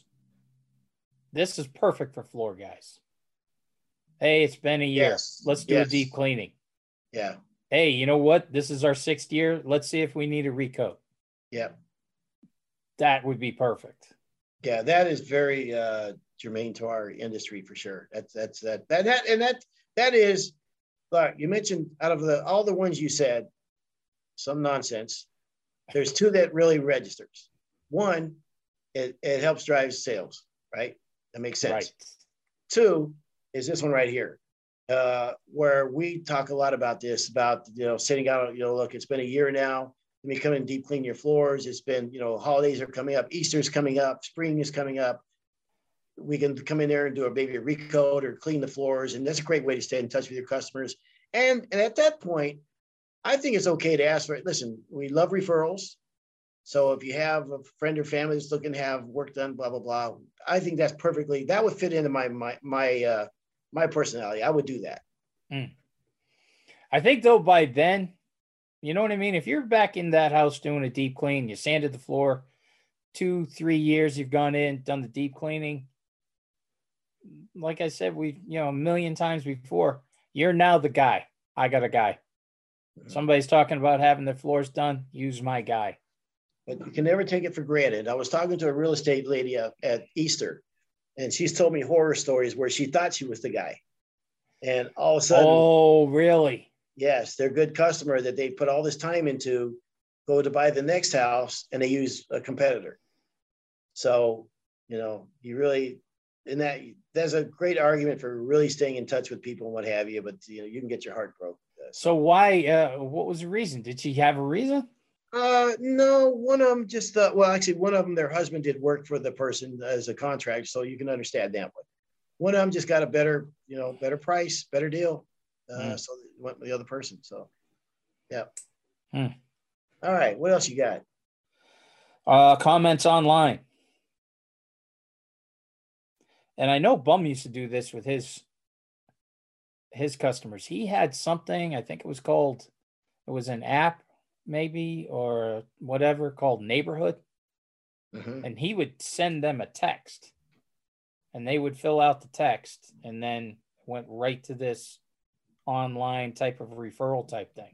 This is perfect for floor guys. Hey, it's been a year. Yes. Let's do Yes. a deep cleaning. Yeah. Hey, you know what? This is our sixth year. Let's see if we need a recoat. Yeah. That would be perfect. Yeah, that is very uh, germane to our industry for sure. That's that's that that that and that that is. Look, you mentioned out of the all the ones you said, some nonsense. There's two that really registers. One, it, it helps drive sales, right? That makes sense. Right. Two is this one right here, uh, where we talk a lot about this about you know sitting out. You know, look, it's been a year now. Let me come and deep clean your floors. It's been you know holidays are coming up, Easter's coming up, spring is coming up. We can come in there and do a a recoat or clean the floors, and that's a great way to stay in touch with your customers. And and at that point, I think it's okay to ask for it. Listen, we love referrals. So if you have a friend or family that's looking to have work done, blah blah blah, I think that's perfectly that would fit into my my my uh, my personality. I would do that. I think though by then, you know what I mean? If you're back in that house doing a deep clean, you sanded the floor, two, three years you've gone in, done the deep cleaning. Like I said, we you know a million times before, you're now the guy. I got a guy. Somebody's talking about having their floors done. Use my guy. But you can never take it for granted. I was talking to a real estate lady uh, at Easter, and she's told me horror stories where she thought she was the guy, and all of a sudden, Oh, really? Yes, their good customer that they put all this time into go to buy the next house and they use a competitor. So, you know, you really, and that there's a great argument for really staying in touch with people and what have you, but you know, you can get your heart broke. So why? Uh, what was the reason? Did she have a reason? Uh, no, one of them just, uh, well, actually, one of them, their husband did work for the person as a contract, so you can understand that one. One of them just got a better, you know, better price, better deal. Uh, Hmm. So they went with the other person. So, yeah. Hmm. All right. What else you got? Uh, comments online. And I know Bum used to do this with his his customers. He had something, I think it was called it was an app maybe or whatever called neighborhood Mhm. and he would send them a text and they would fill out the text and then went right to this online type of referral type thing.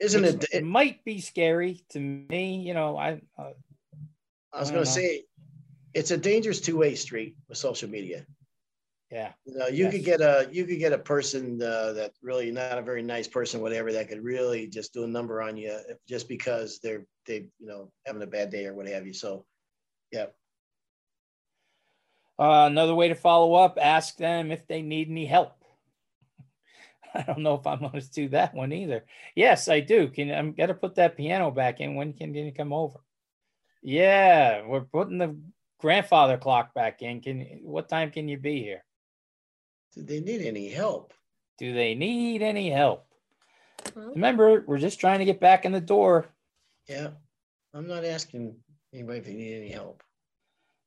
Isn't it? it might be scary to me, you know, I uh, I was going to say, it's a dangerous two-way street with social media. yeah. You know, you Yes. could get a you could get a person uh, that really not a very nice person, whatever, that could really just do a number on you just because they're they you know having a bad day or what have you. So, yeah, Uh, another way to follow up, ask them if they need any help. I don't know if I'm going to do that one either. Yes, I do. Can I'm got to put that piano back in. When can you come over? Yeah, we're putting the grandfather clock back in. Can what time can you be here? do they need any help? Do they need any help? Remember, we're just trying to get back in the door. Yeah, I'm not asking anybody if they need any help.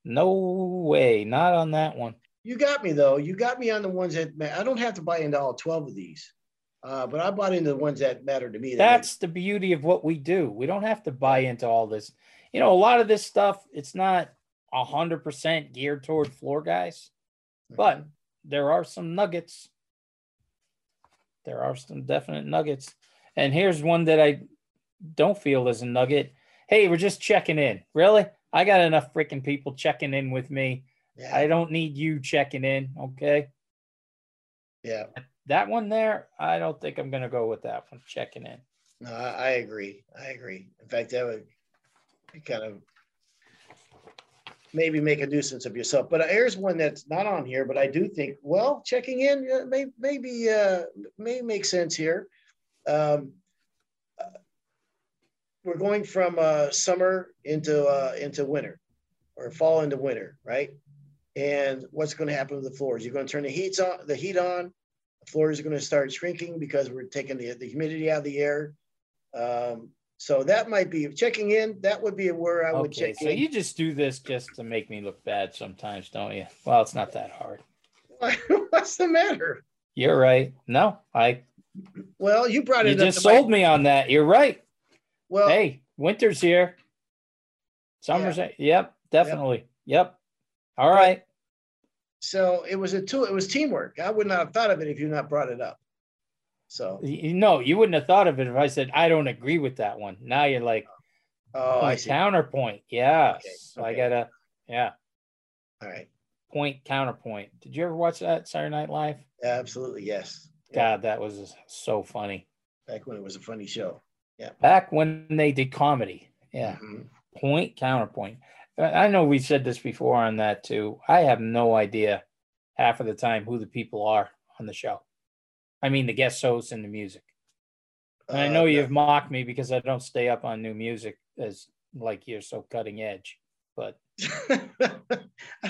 No way, not on that one. You got me though. You got me on the ones that I don't have to buy into all twelve of these, uh, but I bought into the ones that matter to me. that That's the beauty of what we do. We don't have to buy into all this. You know, a lot of this stuff, it's not a hundred percent geared toward floor guys, make- but there are some nuggets. There are some definite nuggets. And here's one that I don't feel is a nugget. Hey, we're just checking in. Really? I got enough freaking people checking in with me Yeah. I don't need you checking in. Okay. yeah. That one there, I don't think I'm gonna go with that one. Checking in. No, I, I agree. I agree. In fact, that would be kind of maybe make a nuisance of yourself. But here's one that's not on here, but I do think, well, checking in uh, may, maybe uh, may make sense here. Um, uh, we're going from uh, summer into uh, into winter, or fall into winter, right? And what's going to happen to the floors? You're going to turn the heat on, the heat on. The floors are going to start shrinking because we're taking the, the humidity out of the air. Um, so that might be checking in. That would be where I would Okay, check so in. you just do this just to make me look bad sometimes, don't you? Well, it's not that hard. What's the matter? You're right. No, I Well, you brought it up. You just my- sold me on that. You're right. well, Hey, winter's here. Summer's yep, definitely. Yep. All right. So it was a tool. It was teamwork. I would not have thought of it if you not brought it up. So, no, you wouldn't have thought of it if I said I don't agree with that one. Now you're like oh, I see. counterpoint. Yes. Okay, I okay. gotta yeah. All right. Point counterpoint. Did you ever watch that Saturday Night Live? Absolutely. Yes. God, that was so funny. Back when it was a funny show. Yeah. Back when they did comedy. Yeah. Mhm. point counterpoint I- know we said this before on that too i have no idea half of the time who the people are on the show i mean the guest hosts and the music and i Uh, know the- you've mocked me because i don't stay up on new music as like you're so cutting edge but I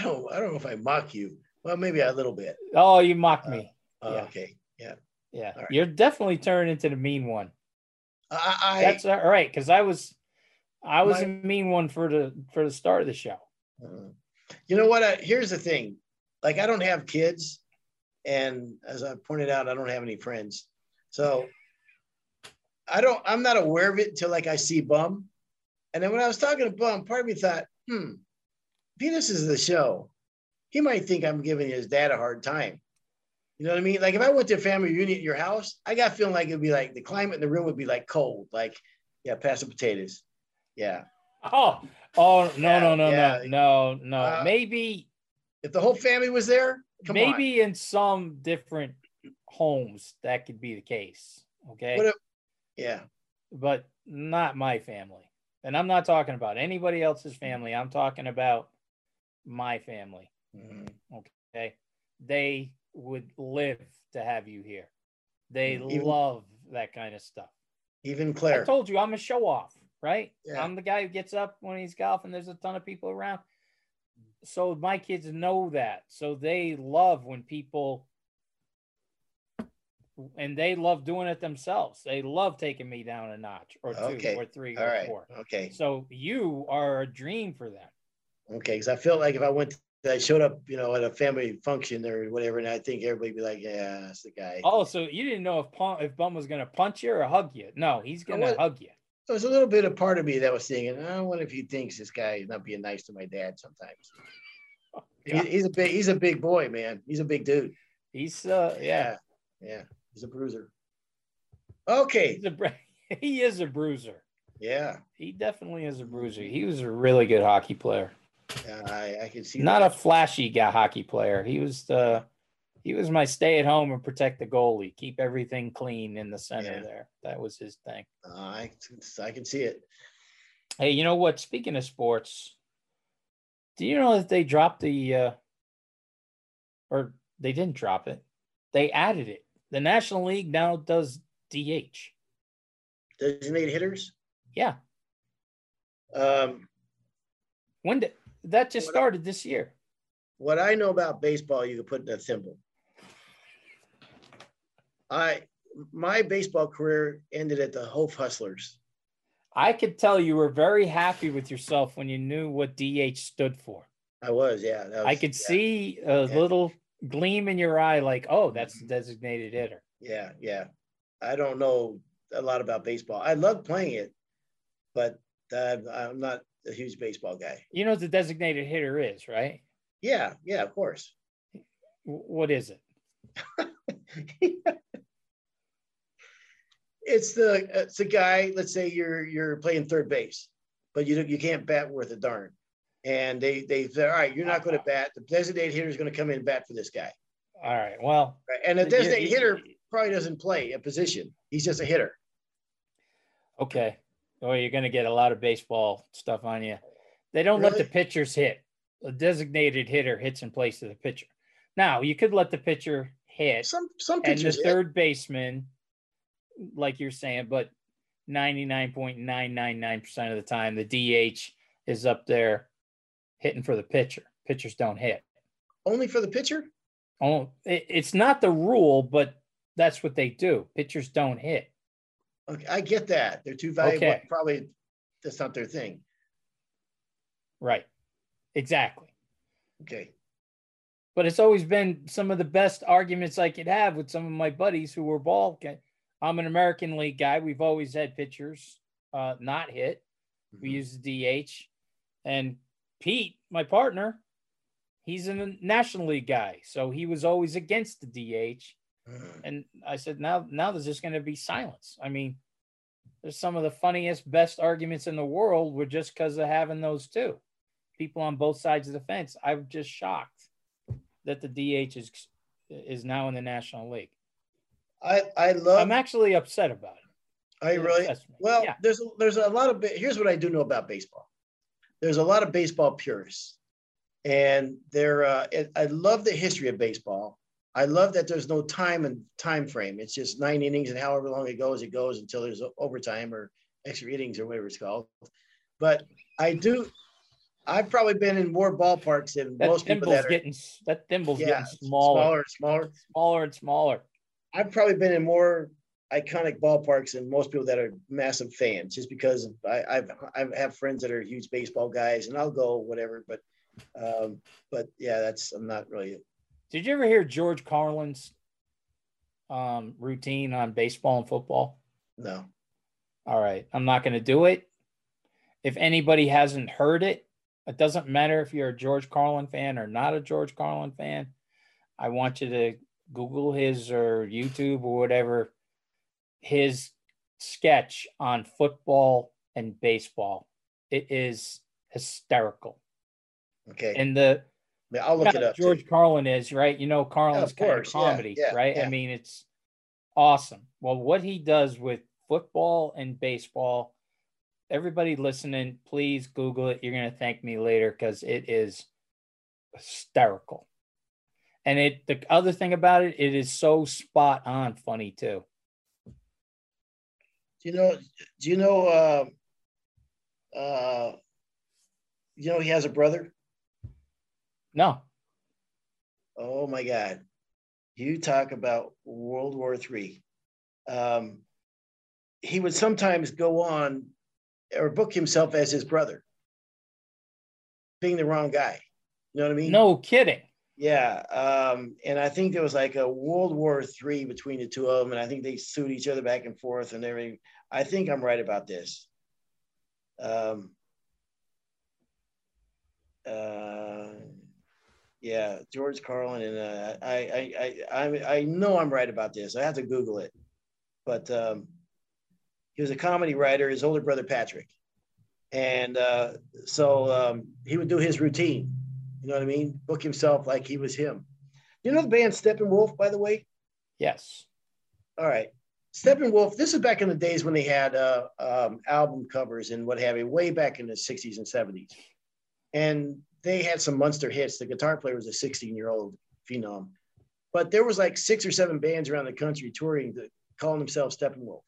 don't. I don't know if I mock you. Well, maybe a little bit. oh you mocked Uh, me Uh, Yeah. Okay. Yeah. yeah right. you're definitely turning into the mean one I. I that's all right because i was i was My- a mean one for the for the start of the show Uh, You know what? I, here's the thing. Like, I don't have kids, and as I pointed out, I don't have any friends. So I don't. I'm not aware of it until like I see Bum, and then when I was talking to Bum, part of me thought, hmm, if is the show, he might think I'm giving his dad a hard time. You know what I mean? Like if I went to a family reunion at your house, I got feeling like it'd be like the climate in the room would be like cold. Like, yeah, pass the potatoes. Yeah. oh oh no Yeah, no no yeah. no no no Uh, maybe If the whole family was there, come on. maybe in some different homes that could be the case okay if- Yeah. but not my family and i'm not talking about anybody else's family i'm talking about my family Mhm. okay they would live to have you here they Even- love that kind of stuff Even Claire. i told you i'm a show off right Yeah. i'm the guy who gets up when he's golfing there's a ton of people around so my kids know that so they love when people and they love doing it themselves they love taking me down a notch or two Okay. or three All or right. four Okay. so you are a dream for them Okay. Because I felt like if I went, I showed up, you know, at a family function or whatever, and I think everybody'd be like, "Yeah, that's the guy." oh so you didn't know if Pum, if bum was going to punch you or hug you no he's going to hug you There was a little bit of part of me that was thinking, "I wonder if he thinks this guy is not being nice to my dad sometimes." He- he's a big, he's a big boy, man. He's a big dude. he's uh yeah Yeah. Yeah. He's a bruiser. Okay. he's a he is a bruiser Yeah. he definitely is a bruiser he was a really good hockey player Yeah, I, I can see not a flashy guy hockey player. He was the he was my stay at home and protect the goalie, keep everything clean in the center Yeah. there. That was his thing. Uh, I, I can see it. Hey, you know what? Speaking of sports, do you know that they dropped the uh or they didn't drop it. They added it. The National League now does DH. Designated hitters. Yeah. Um, When did that just started this year? what I know about baseball, you can put in a thimble. I my baseball career ended at the Hope Hustlers. I could tell you were very happy with yourself when you knew what DH stood for. I was, yeah. that I could yeah, see a Yeah. little gleam in your eye, like, oh, that's the designated hitter. Yeah, yeah. I don't know a lot about baseball. I love playing it, but uh, I'm not a huge baseball guy. You know what the designated hitter is, right? Yeah, yeah, of course. What is it? it's the it's the guy. Let's say you're you're playing third base, but you don't- you can't bat worth a darn, and they they said, all right, you're not going to bat. The designated hitter is going to come in and bat for this guy. All right. Well, and the designated hitter probably doesn't play a position. He's just a hitter. Okay. Oh, you're going to get a lot of baseball stuff on you. They don't really? let the pitchers hit. A designated hitter hits in place of the pitcher. Now you could let the pitcher hit. Some some pitchers. And the third baseman, like you're saying, but 99.999% of the time, the DH is up there hitting for the pitcher. Pitchers don't hit. Only for the pitcher? Oh, it, it's not the rule, but that's what they do. Pitchers don't hit. Okay, I get that. They're too valuable. Okay. Probably that's not their thing. Right. Exactly. Okay. But it's always been some of the best arguments I could have with some of my buddies who were ball. I'm an American League guy. We've always had pitchers uh, not hit. Mm-hmm. We use the DH. And Pete, my partner, he's a National League guy. So he was always against the DH. Mm-hmm. And I said, now, now there's just going to be silence. I mean, there's some of the funniest, best arguments in the world were just because of having those two people on both sides of the fence. I'm just shocked that the DH is is now in the National League. I I love. I'm actually upset about it. I really well. Yeah. There's a, there's a lot of here's what I do know about baseball. There's a lot of baseball purists, and they're. Uh, I love the history of baseball. I love that there's no time and time frame. It's just nine innings, and however long it goes, it goes until there's overtime or extra innings or whatever it's called. But I do. I've probably been in more ballparks than that most people that are getting that thimble's yeah, getting smaller, smaller, smaller, smaller and smaller. I've probably been in more iconic ballparks than most people that are massive fans, just because I, I've I have friends that are huge baseball guys, and I'll go whatever. But um, but yeah, that's I'm not really. Did you ever hear George Carlin's um, routine on baseball and football? No. All right, I'm not going to do it. If anybody hasn't heard it, it doesn't matter if you're a George Carlin fan or not a George Carlin fan. I want you to Google his or YouTube or whatever his sketch on football and baseball. It is hysterical. Okay. And the yeah, I'll look it up. George too. Carlin is right. You know, Carlin's yeah, kind of comedy, yeah, right? I mean, it's awesome. Well, what he does with football and baseball everybody listening, please Google it. You're going to thank me later because it is hysterical. And it the other thing about it, it is so spot on funny too. Do you know? Do you know? Uh, uh, you know he has a brother. No. Oh my God! You talk about World War Three. Um, he would sometimes go on or book himself as his brother, being the wrong guy. You know what I mean? No kidding. Yeah, um, and I think there was like a World War Three between the two of them, and I think they sued each other back and forth and everything. I think I'm right about this. Um, uh, yeah, George Carlin, and uh, I, I, I, I, I know I'm right about this. I have to Google it, but um, he was a comedy writer, his older brother Patrick. And uh, so um, he would do his routine. You know what I mean? Book himself like he was him. You know the band Steppenwolf, by the way? Yes. All right. Steppenwolf, this is back in the days when they had uh, um, album covers and what have you, way back in the 60s and 70s. And they had some monster hits. The guitar player was a 16 year old phenom. But there was like six or seven bands around the country touring, the, calling themselves Steppenwolf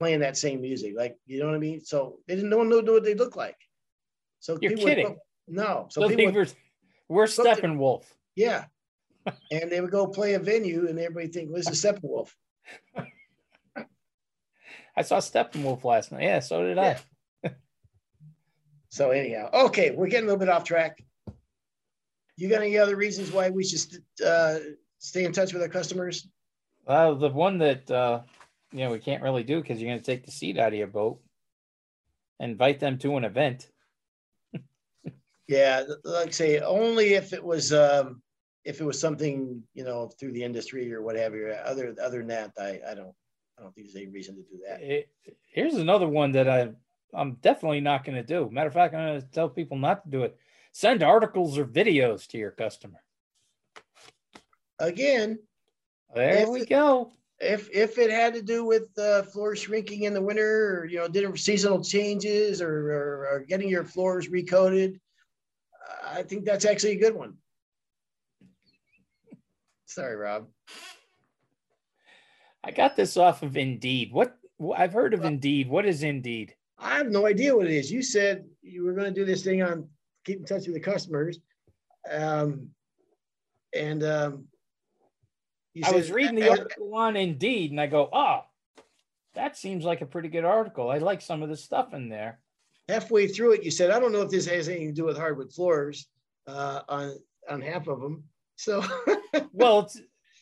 playing that same music. Like, you know what I mean? So they didn't no one knew what they looked like. So you're kidding. Would, no. So, people would, we're Steppenwolf. Yeah. and they would go play a venue and everybody think, well, this is Steppenwolf. I saw Steppenwolf last night. Yeah, so did yeah. I. so anyhow, okay, we're getting a little bit off track. You got any other reasons why we should uh, stay in touch with our customers? Uh, the one that uh, you know, we can't really do because you're going to take the seat out of your boat. Invite them to an event. Yeah, like I say, only if it was um, if it was something you know through the industry or what whatever. Other other than that, I I don't I don't think there's any reason to do that. It, here's another one that I I'm definitely not going to do. Matter of fact, I'm going to tell people not to do it. Send articles or videos to your customer. Again, there we it- go. if if it had to do with uh, floor shrinking in the winter, or you know, did seasonal changes, or, or, or getting your floors recoated, I think that's actually a good one. Sorry, Rob. I got this off of Indeed. What I've heard of Indeed. What is Indeed? I have no idea what it is. You said you were going to do this thing on keep in touch with the customers, um, and um, you I was reading the article on Indeed, and I go, "Oh, that seems like a pretty good article. I like some of the stuff in there." Halfway through it, you said, "I don't know if this has anything to do with hardwood floors uh, on on half of them." So Well,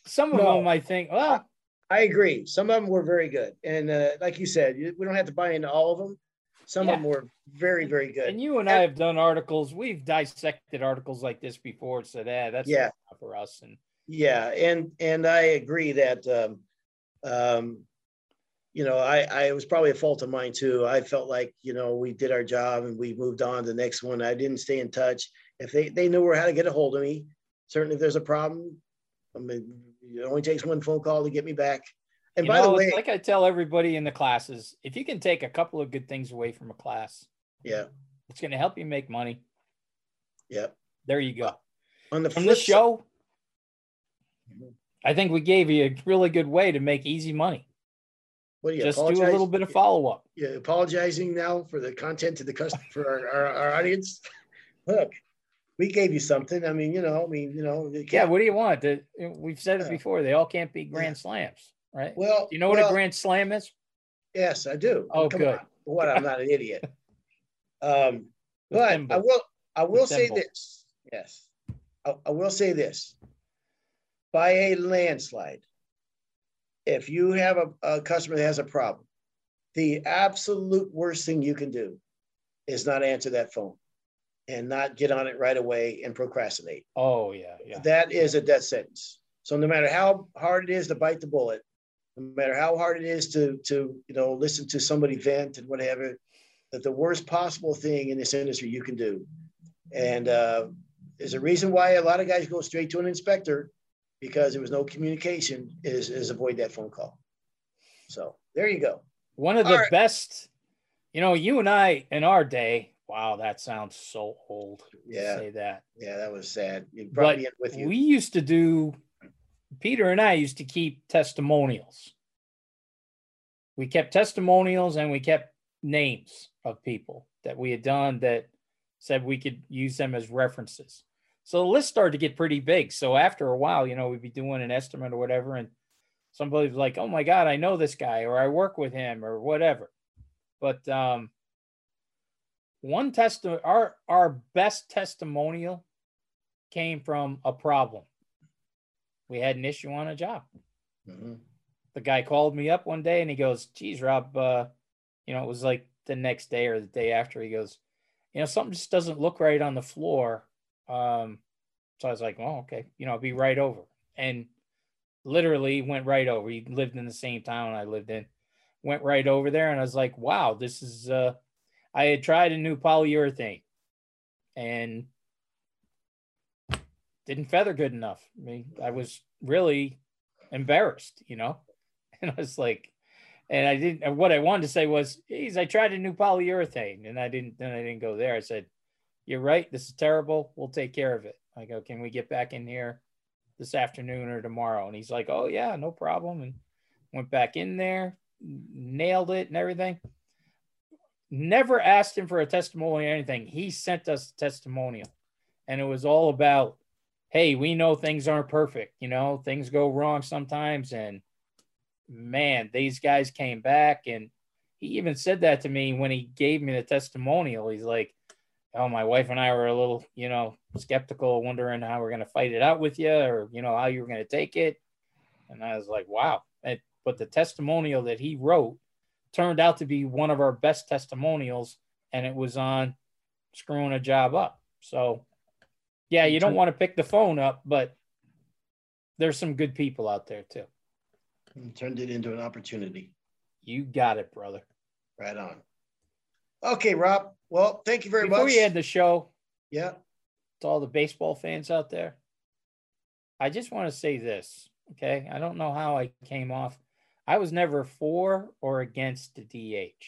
some of No. them I think. Well, I agree. Some of them were very good, and uh, like you said, we don't have to buy into all of them. Some Yeah. of them were very, very good. and you and I have done articles. We've dissected articles like this before. Said, "Ah, that's Yeah. not for us." And Yeah, and and I agree that um, um, you know I I was probably a fault of mine too. I felt like you know we did our job and we moved on to the next one. I didn't stay in touch. If they they knew how to get a hold of me, certainly if there's a problem, I mean it only takes one phone call to get me back. And you by know, the way, like I tell everybody in the classes, if you can take a couple of good things away from a class, yeah, it's going to help you make money. yeah. There you go. On the From this show, Mhm. I think we gave you a really good way to make easy money. What do you Just do a little bit of follow up. you apologizing now for the content to the customer for our, our, our audience. Look, we gave you something. I mean, you know, I mean, you know, Yeah, what do you want? We've said it Yeah. before. They all can't be grand Yeah. slams, right? well, you know what well, a grand slam is? Yes, I do. Oh, Come good. on. What? I'm not an idiot. Um, The but thimble. I will. I will say this. Yes, I, I will say this. By a landslide, if you have a, a customer that has a problem, the absolute worst thing you can do is not answer that phone and not get on it right away and procrastinate. Oh yeah, yeah. That is a death sentence. So no matter how hard it is to bite the bullet, no matter how hard it is to to you know listen to somebody vent and whatever, that the worst possible thing in this industry you can do. And uh, there's a reason why a lot of guys go straight to an inspector because there was no communication. Is is avoid that phone call. So there you go. One of All the right. best, you know, you and I in our day. Wow, that sounds so old. Yeah. say that. Yeah, that was sad. You brought But me in with you. we used to do. Peter and I used to keep testimonials. We kept testimonials and we kept names of people that we had done that said we could use them as references. So the list started to get pretty big. So after a while, you know, we'd be doing an estimate or whatever, and somebody was like, "Oh my God, I know this guy," or "I work with him," or whatever. But um, one test our our best testimonial came from a problem. We had an issue on a job Mhm. the guy called me up one day and he goes, geez, Rob, uh, you know, it was like the next day or the day after. He goes, you know, something just doesn't look right on the floor. Um, so I was like, well, okay, you know, I'll be right over. And literally went right over. He lived in the same town I lived in. Went right over there and I was like, wow, this is uh I had tried a new polyurethane and didn't feather good enough. I mean, I was really embarrassed, you know? And I was like, and I didn't, what I wanted to say was, geez, I tried a new polyurethane and I didn't, then I didn't go there. I said, you're right. This is terrible. We'll take care of it. I go, oh, can we get back in here this afternoon or tomorrow? And he's like, oh, yeah, no problem. And went back in there, nailed it and everything. Never asked him for a testimonial or anything. He sent us a testimonial. And it was all about, hey, we know things aren't perfect. You know, things go wrong sometimes. And man, these guys came back. And he even said that to me when he gave me the testimonial. He's like, oh, my wife and I were a little, you know, skeptical, wondering how we're going to fight it out with you or, you know, how you were going to take it. And I was like, wow. And, but the testimonial that he wrote turned out to be one of our best testimonials. And it was on screwing a job up. So, yeah, you don't want to pick the phone up, but there's some good people out there too. And turned it into an opportunity. You got it, brother. Right on. Okay, Rob. Well, thank you very Before much. Before you end the show, yeah. to all the baseball fans out there. I just want to say this, okay? I don't know how I came off. I was never for or against the DH.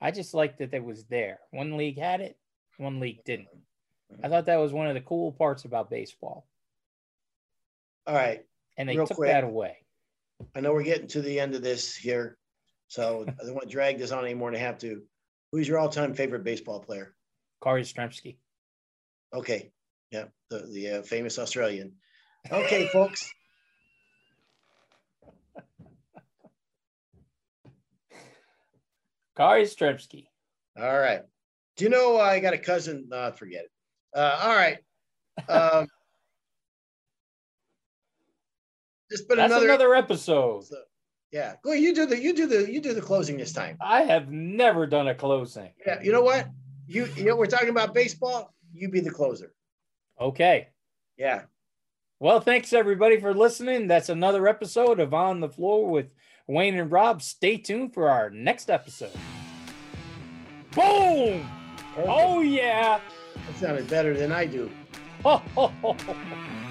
I just liked that it was there. One league had it, one league didn't. I thought that was one of the cool parts about baseball. All right. And they Real took quick. that away. I know we're getting to the end of this here, so I don't want to drag this on any more than I have to. Who's your all-time favorite baseball player? Carl Yastrzemski. Okay, yeah, the the uh, famous Australian. Okay, folks. Carl Yastrzemski. All right. Do you know I got a cousin? Uh, forget it. Uh, all right. Um, it's been That's another. another episode. Yeah, go. You do the. You do the. You do the closing this time. I have never done a closing. Yeah. You know what? You you know we're talking about baseball. You be the closer. Okay. Yeah. Well, thanks everybody for listening. That's another episode of On the Floor with Wayne and Rob. Stay tuned for our next episode. Boom! Okay. Oh, yeah. that sounded better than I do. Ho.